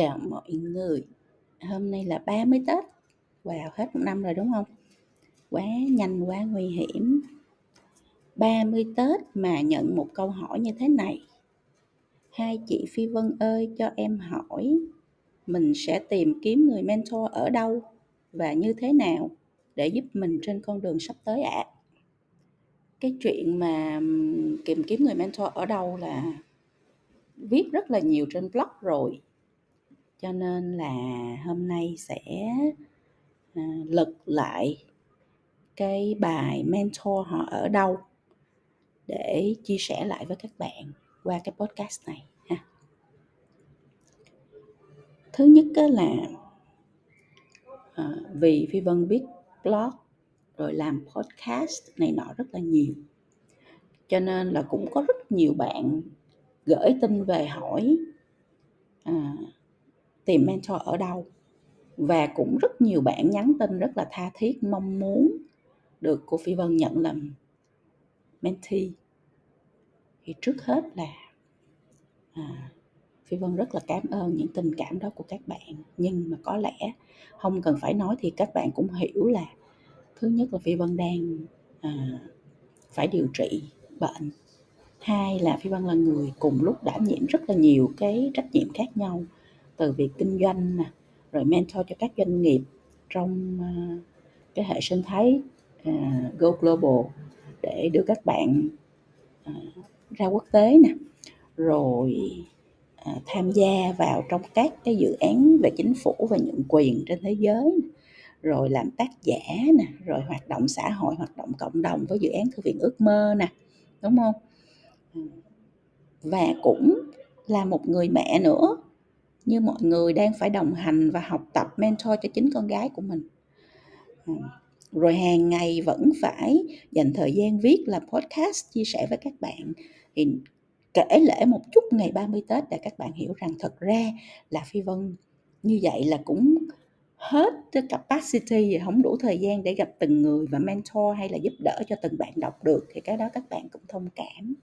Chào mọi người, hôm nay là 30 Tết, wow hết một năm rồi đúng không? Quá nhanh, quá nguy hiểm. 30 Tết mà nhận một câu hỏi như thế này. Hai chị Phi Vân ơi cho em hỏi, mình sẽ tìm kiếm người mentor ở đâu và như thế nào để giúp mình trên con đường sắp tới ạ? À? Cái chuyện mà tìm kiếm người mentor ở đâu là viết rất là nhiều trên blog rồi cho nên là hôm nay sẽ à, lật lại cái bài mentor họ ở đâu để chia sẻ lại với các bạn qua cái podcast này ha. Thứ nhất là à, vì phi vân biết blog rồi làm podcast này nọ rất là nhiều cho nên là cũng có rất nhiều bạn gửi tin về hỏi à, tìm mentor ở đâu. Và cũng rất nhiều bạn nhắn tin rất là tha thiết mong muốn được cô Phi Vân nhận làm mentee. Thì trước hết là à, Phi Vân rất là cảm ơn những tình cảm đó của các bạn. Nhưng mà có lẽ không cần phải nói thì các bạn cũng hiểu là thứ nhất là Phi Vân đang à, phải điều trị bệnh. Hai là Phi Vân là người cùng lúc đảm nhiệm rất là nhiều cái trách nhiệm khác nhau từ việc kinh doanh nè, rồi mentor cho các doanh nghiệp trong ờ, cái hệ sinh thái ờ, Go Global để đưa các bạn ờ, ra quốc tế nè. Rồi tham gia vào trong các cái dự án về chính phủ và nhượng quyền trên thế giới nè. rồi làm tác giả nè, rồi hoạt động xã hội, hoạt động cộng đồng với dự án thư viện ước mơ nè, đúng không? Và cũng là một người mẹ nữa như mọi người đang phải đồng hành và học tập mentor cho chính con gái của mình. À, rồi hàng ngày vẫn phải dành thời gian viết, làm podcast, chia sẻ với các bạn. Thì kể lễ một chút ngày 30 Tết để các bạn hiểu rằng thật ra là Phi Vân như vậy là cũng hết cái capacity không đủ thời gian để gặp từng người và mentor hay là giúp đỡ cho từng bạn đọc được, thì cái đó các bạn cũng thông cảm.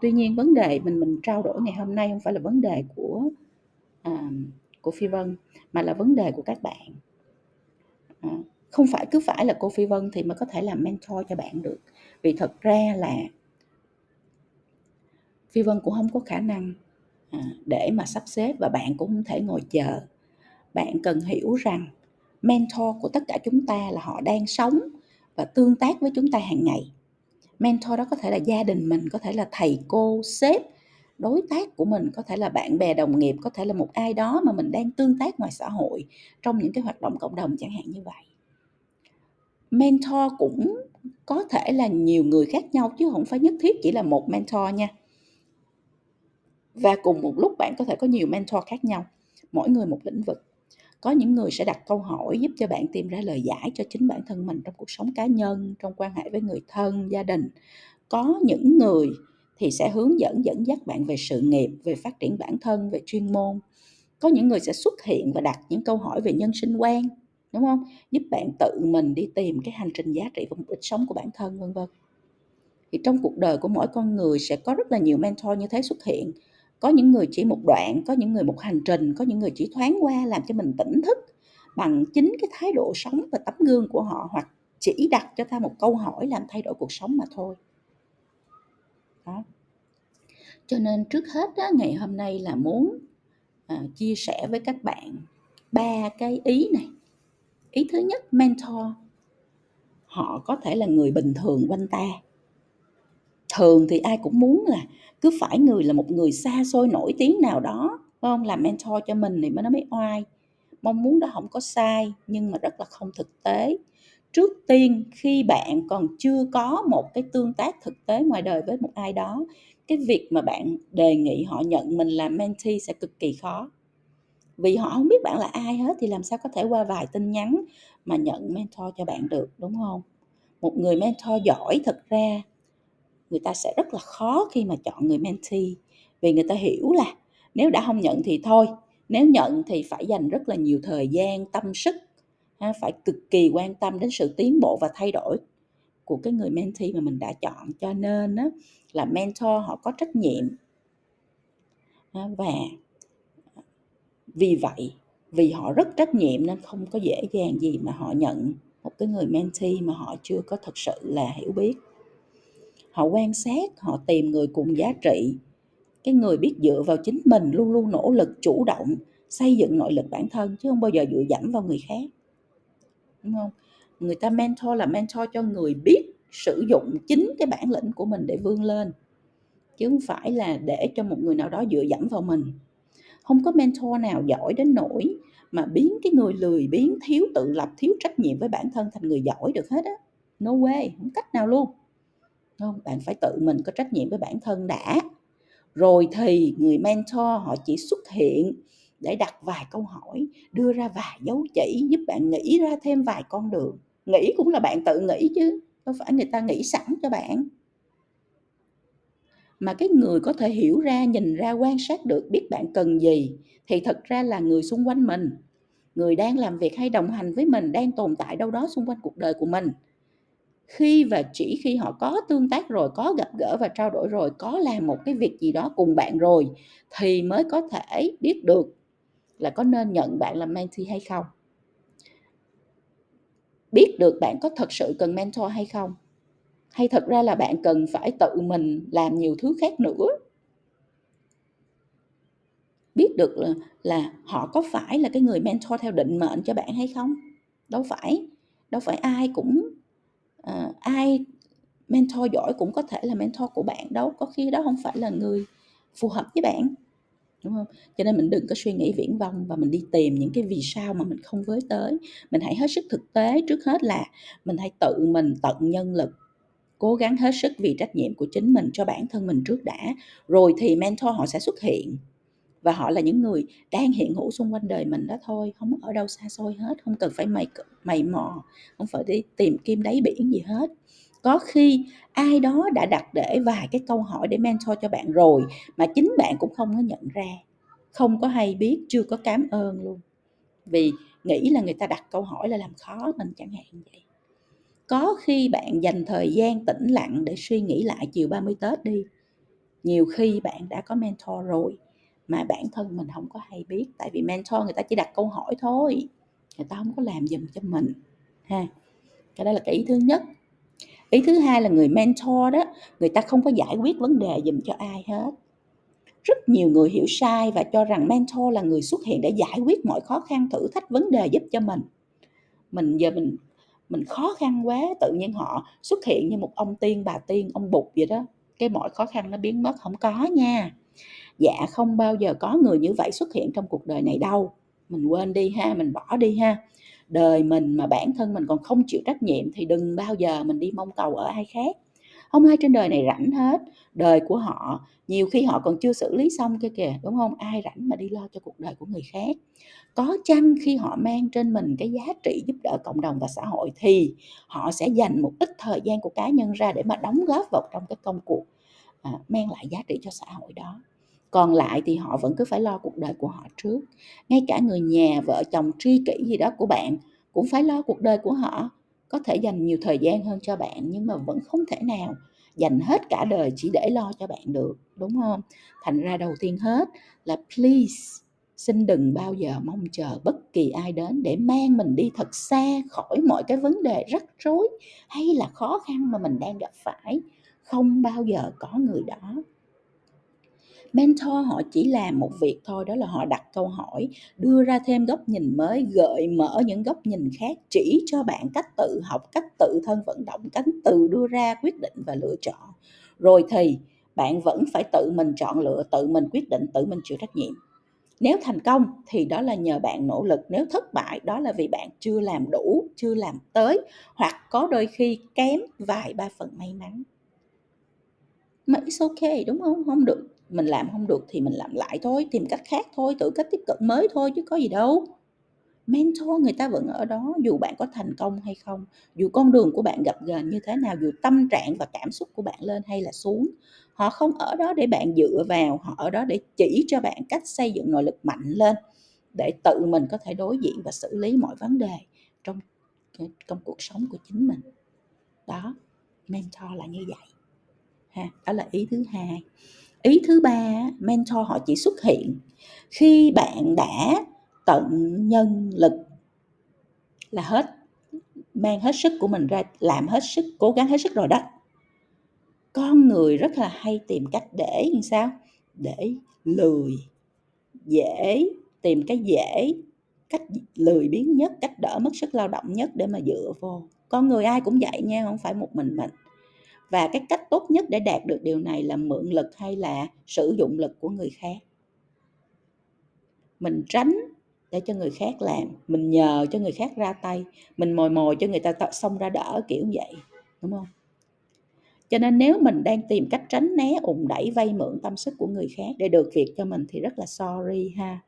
Tuy nhiên vấn đề mình mình trao đổi ngày hôm nay không phải là vấn đề của à, của phi vân mà là vấn đề của các bạn. À, không phải cứ phải là cô phi vân thì mới có thể làm mentor cho bạn được. Vì thật ra là phi vân cũng không có khả năng à, để mà sắp xếp và bạn cũng không thể ngồi chờ. Bạn cần hiểu rằng mentor của tất cả chúng ta là họ đang sống và tương tác với chúng ta hàng ngày. Mentor đó có thể là gia đình mình có thể là thầy cô sếp đối tác của mình có thể là bạn bè, đồng nghiệp, có thể là một ai đó mà mình đang tương tác ngoài xã hội, trong những cái hoạt động cộng đồng chẳng hạn như vậy. Mentor cũng có thể là nhiều người khác nhau chứ không phải nhất thiết chỉ là một mentor nha. Và cùng một lúc bạn có thể có nhiều mentor khác nhau, mỗi người một lĩnh vực. Có những người sẽ đặt câu hỏi giúp cho bạn tìm ra lời giải cho chính bản thân mình trong cuộc sống cá nhân, trong quan hệ với người thân, gia đình. Có những người thì sẽ hướng dẫn dẫn dắt bạn về sự nghiệp, về phát triển bản thân, về chuyên môn. Có những người sẽ xuất hiện và đặt những câu hỏi về nhân sinh quan, đúng không? Giúp bạn tự mình đi tìm cái hành trình giá trị và mục đích sống của bản thân, vân vân. Thì trong cuộc đời của mỗi con người sẽ có rất là nhiều mentor như thế xuất hiện. Có những người chỉ một đoạn, có những người một hành trình, có những người chỉ thoáng qua làm cho mình tỉnh thức bằng chính cái thái độ sống và tấm gương của họ, hoặc chỉ đặt cho ta một câu hỏi làm thay đổi cuộc sống mà thôi đó cho nên trước hết đó ngày hôm nay là muốn à, chia sẻ với các bạn ba cái ý này. Ý thứ nhất mentor. Họ có thể là người bình thường quanh ta. Thường thì ai cũng muốn là cứ phải người là một người xa xôi nổi tiếng nào đó không? Làm mentor cho mình thì mới nó mới oai. Mong muốn đó không có sai nhưng mà rất là không thực tế trước tiên, khi bạn còn chưa có một cái tương tác thực tế ngoài đời với một ai đó, cái việc mà bạn đề nghị họ nhận mình là mentee sẽ cực kỳ khó. Vì họ không biết bạn là ai hết thì làm sao có thể qua vài tin nhắn mà nhận mentor cho bạn được, đúng không? Một người mentor giỏi thật ra, người ta sẽ rất là khó khi mà chọn người mentee. Vì người ta hiểu là nếu đã không nhận thì thôi, nếu nhận thì phải dành rất là nhiều thời gian, tâm sức phải cực kỳ quan tâm đến sự tiến bộ và thay đổi của cái người mentee mà mình đã chọn. Cho nên á, là mentor họ có trách nhiệm và vì vậy vì họ rất trách nhiệm nên không có dễ dàng gì mà họ nhận một cái người mentee mà họ chưa có thật sự là hiểu biết. Họ quan sát họ tìm người cùng giá trị. Cái người biết dựa vào chính mình luôn luôn nỗ lực chủ động xây dựng nội lực bản thân chứ không bao giờ dựa dẫm vào người khác đúng không? Người ta mentor là mentor cho người biết sử dụng chính cái bản lĩnh của mình để vươn lên, chứ không phải là để cho một người nào đó dựa dẫm vào mình. Không có mentor nào giỏi đến nỗi mà biến cái người lười, biến thiếu tự lập, thiếu trách nhiệm với bản thân thành người giỏi được hết á. No way, không cách nào luôn. Không? Bạn phải tự mình có trách nhiệm với bản thân đã. Rồi thì người mentor họ chỉ xuất hiện để đặt vài câu hỏi, đưa ra vài dấu chỉ, giúp bạn nghĩ ra thêm vài con đường. Nghĩ cũng là bạn tự nghĩ chứ, đâu phải người ta nghĩ sẵn cho bạn. Mà cái người có thể hiểu ra, nhìn ra, quan sát được, biết bạn cần gì, thì thật ra là người xung quanh mình. Người đang làm việc hay đồng hành với mình, đang tồn tại đâu đó xung quanh cuộc đời của mình. Khi và chỉ khi họ có tương tác rồi, có gặp gỡ và trao đổi rồi, có làm một cái việc gì đó cùng bạn rồi, thì mới có thể biết được là có nên nhận bạn làm mentee hay không? Biết được bạn có thật sự cần mentor hay không? Hay thật ra là bạn cần phải tự mình làm nhiều thứ khác nữa? Biết được là, là họ có phải là cái người mentor theo định mệnh cho bạn hay không? Đâu phải đâu phải ai cũng uh, ai mentor giỏi cũng có thể là mentor của bạn đâu. Có khi đó không phải là người phù hợp với bạn đúng không? Cho nên mình đừng có suy nghĩ viễn vông và mình đi tìm những cái vì sao mà mình không với tới. Mình hãy hết sức thực tế trước hết là mình hãy tự mình tận nhân lực, cố gắng hết sức vì trách nhiệm của chính mình cho bản thân mình trước đã. Rồi thì mentor họ sẽ xuất hiện và họ là những người đang hiện hữu xung quanh đời mình đó thôi, không ở đâu xa xôi hết, không cần phải mày mày mò, không phải đi tìm kim đáy biển gì hết có khi ai đó đã đặt để vài cái câu hỏi để mentor cho bạn rồi mà chính bạn cũng không có nhận ra, không có hay biết, chưa có cảm ơn luôn. Vì nghĩ là người ta đặt câu hỏi là làm khó mình chẳng hạn vậy. Có khi bạn dành thời gian tĩnh lặng để suy nghĩ lại chiều 30 Tết đi. Nhiều khi bạn đã có mentor rồi mà bản thân mình không có hay biết, tại vì mentor người ta chỉ đặt câu hỏi thôi, người ta không có làm giùm cho mình, ha. Cái đó là cái ý thứ nhất ý thứ hai là người mentor đó, người ta không có giải quyết vấn đề dùm cho ai hết. Rất nhiều người hiểu sai và cho rằng mentor là người xuất hiện để giải quyết mọi khó khăn, thử thách vấn đề giúp cho mình. Mình giờ mình mình khó khăn quá, tự nhiên họ xuất hiện như một ông tiên, bà tiên, ông bụt vậy đó. Cái mọi khó khăn nó biến mất, không có nha. Dạ không bao giờ có người như vậy xuất hiện trong cuộc đời này đâu. Mình quên đi ha, mình bỏ đi ha đời mình mà bản thân mình còn không chịu trách nhiệm thì đừng bao giờ mình đi mong cầu ở ai khác. Không ai trên đời này rảnh hết. Đời của họ nhiều khi họ còn chưa xử lý xong kia kìa đúng không? Ai rảnh mà đi lo cho cuộc đời của người khác. Có chăng khi họ mang trên mình cái giá trị giúp đỡ cộng đồng và xã hội thì họ sẽ dành một ít thời gian của cá nhân ra để mà đóng góp vào trong cái công cuộc à, mang lại giá trị cho xã hội đó còn lại thì họ vẫn cứ phải lo cuộc đời của họ trước. Ngay cả người nhà, vợ chồng tri kỷ gì đó của bạn cũng phải lo cuộc đời của họ. Có thể dành nhiều thời gian hơn cho bạn nhưng mà vẫn không thể nào dành hết cả đời chỉ để lo cho bạn được, đúng không? Thành ra đầu tiên hết là please, xin đừng bao giờ mong chờ bất kỳ ai đến để mang mình đi thật xa khỏi mọi cái vấn đề rắc rối hay là khó khăn mà mình đang gặp phải. Không bao giờ có người đó mentor họ chỉ làm một việc thôi, đó là họ đặt câu hỏi, đưa ra thêm góc nhìn mới, gợi mở những góc nhìn khác, chỉ cho bạn cách tự học, cách tự thân vận động, cách tự đưa ra quyết định và lựa chọn. Rồi thì, bạn vẫn phải tự mình chọn lựa, tự mình quyết định, tự mình chịu trách nhiệm. Nếu thành công thì đó là nhờ bạn nỗ lực, nếu thất bại đó là vì bạn chưa làm đủ, chưa làm tới, hoặc có đôi khi kém vài ba phần may mắn. Mà it's okay, đúng không? Không được mình làm không được thì mình làm lại thôi, tìm cách khác thôi tự cách tiếp cận mới thôi chứ có gì đâu. Mentor người ta vẫn ở đó, dù bạn có thành công hay không, dù con đường của bạn gặp gền như thế nào, dù tâm trạng và cảm xúc của bạn lên hay là xuống, họ không ở đó để bạn dựa vào, họ ở đó để chỉ cho bạn cách xây dựng nội lực mạnh lên để tự mình có thể đối diện và xử lý mọi vấn đề trong trong cuộc sống của chính mình. Đó, mentor là như vậy. Ha, đó là ý thứ hai ý thứ ba mentor họ chỉ xuất hiện khi bạn đã tận nhân lực là hết, mang hết sức của mình ra, làm hết sức, cố gắng hết sức rồi đó. Con người rất là hay tìm cách để làm sao? Để lười, dễ tìm cái dễ, cách lười biếng nhất, cách đỡ mất sức lao động nhất để mà dựa vô. Con người ai cũng vậy nha, không phải một mình mình và cái cách tốt nhất để đạt được điều này là mượn lực hay là sử dụng lực của người khác. Mình tránh để cho người khác làm, mình nhờ cho người khác ra tay, mình mồi mồi cho người ta xông ra đỡ, kiểu vậy, đúng không? Cho nên nếu mình đang tìm cách tránh né ủng đẩy, vay mượn tâm sức của người khác để được việc cho mình thì rất là sorry ha.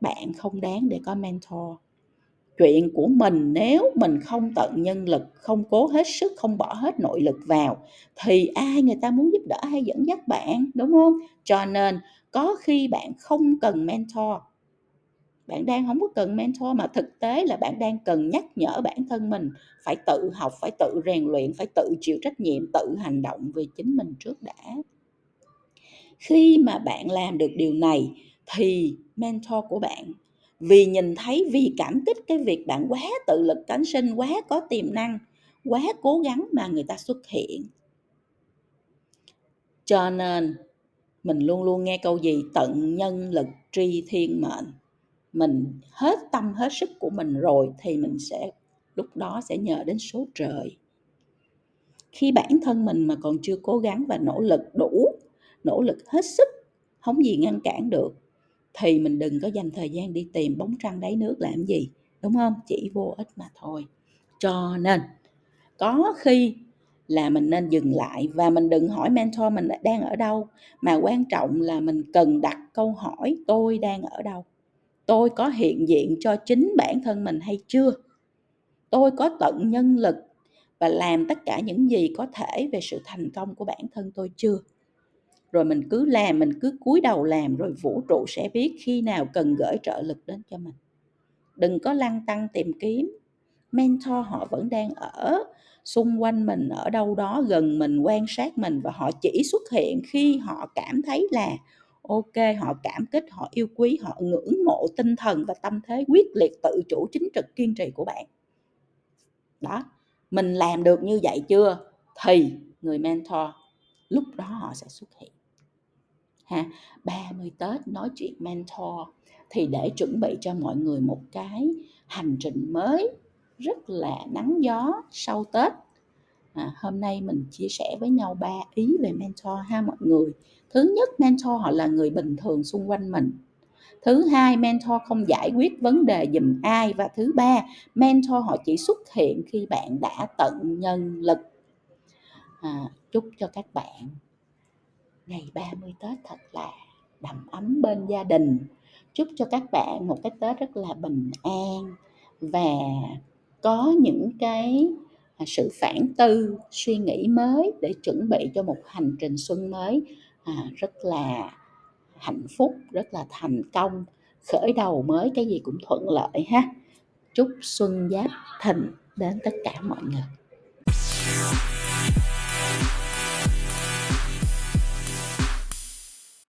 Bạn không đáng để có mentor chuyện của mình, nếu mình không tận nhân lực, không cố hết sức, không bỏ hết nội lực vào, thì ai người ta muốn giúp đỡ hay dẫn dắt bạn, đúng không? Cho nên, có khi bạn không cần mentor. Bạn đang không có cần mentor mà thực tế là bạn đang cần nhắc nhở bản thân mình phải tự học, phải tự rèn luyện, phải tự chịu trách nhiệm, tự hành động về chính mình trước đã. Khi mà bạn làm được điều này, thì mentor của bạn vì nhìn thấy, vì cảm kích cái việc bạn quá tự lực cánh sinh, quá có tiềm năng, quá cố gắng mà người ta xuất hiện. Cho nên, mình luôn luôn nghe câu gì? Tận nhân lực tri thiên mệnh. Mình hết tâm, hết sức của mình rồi thì mình sẽ, lúc đó sẽ nhờ đến số trời. Khi bản thân mình mà còn chưa cố gắng và nỗ lực đủ, nỗ lực hết sức, không gì ngăn cản được thì mình đừng có dành thời gian đi tìm bóng trăng đáy nước làm gì, đúng không? Chỉ vô ích mà thôi. Cho nên, có khi là mình nên dừng lại và mình đừng hỏi mentor mình đang ở đâu, mà quan trọng là mình cần đặt câu hỏi, tôi đang ở đâu? Tôi có hiện diện cho chính bản thân mình hay chưa? Tôi có tận nhân lực và làm tất cả những gì có thể về sự thành công của bản thân tôi chưa? Rồi mình cứ làm, mình cứ cúi đầu làm, rồi vũ trụ sẽ biết khi nào cần gửi trợ lực đến cho mình. Đừng có lăng tăng tìm kiếm. Mentor họ vẫn đang ở. Xung quanh mình, ở đâu đó, gần mình, quan sát mình và họ chỉ xuất hiện khi họ cảm thấy là, ok, họ cảm kích, họ yêu quý, họ ngưỡng mộ tinh thần và tâm thế quyết liệt tự chủ chính trực kiên trì của bạn. Đó, mình làm được như vậy chưa? Thì người mentor, lúc đó họ sẽ xuất hiện ha 30 Tết nói chuyện mentor thì để chuẩn bị cho mọi người một cái hành trình mới rất là nắng gió sau Tết. À, hôm nay mình chia sẻ với nhau ba ý về mentor ha mọi người. Thứ nhất mentor họ là người bình thường xung quanh mình. Thứ hai mentor không giải quyết vấn đề dùm ai. Và thứ ba mentor họ chỉ xuất hiện khi bạn đã tận nhân lực. À, chúc cho các bạn ngày 30 Tết thật là đầm ấm bên gia đình. Chúc cho các bạn một cái Tết rất là bình an và có những cái à, sự phản tư suy nghĩ mới để chuẩn bị cho một hành trình xuân mới. À, rất là hạnh phúc rất là thành công. Khởi đầu mới cái gì cũng thuận lợi ha. Chúc xuân giáp thịnh đến tất cả mọi người.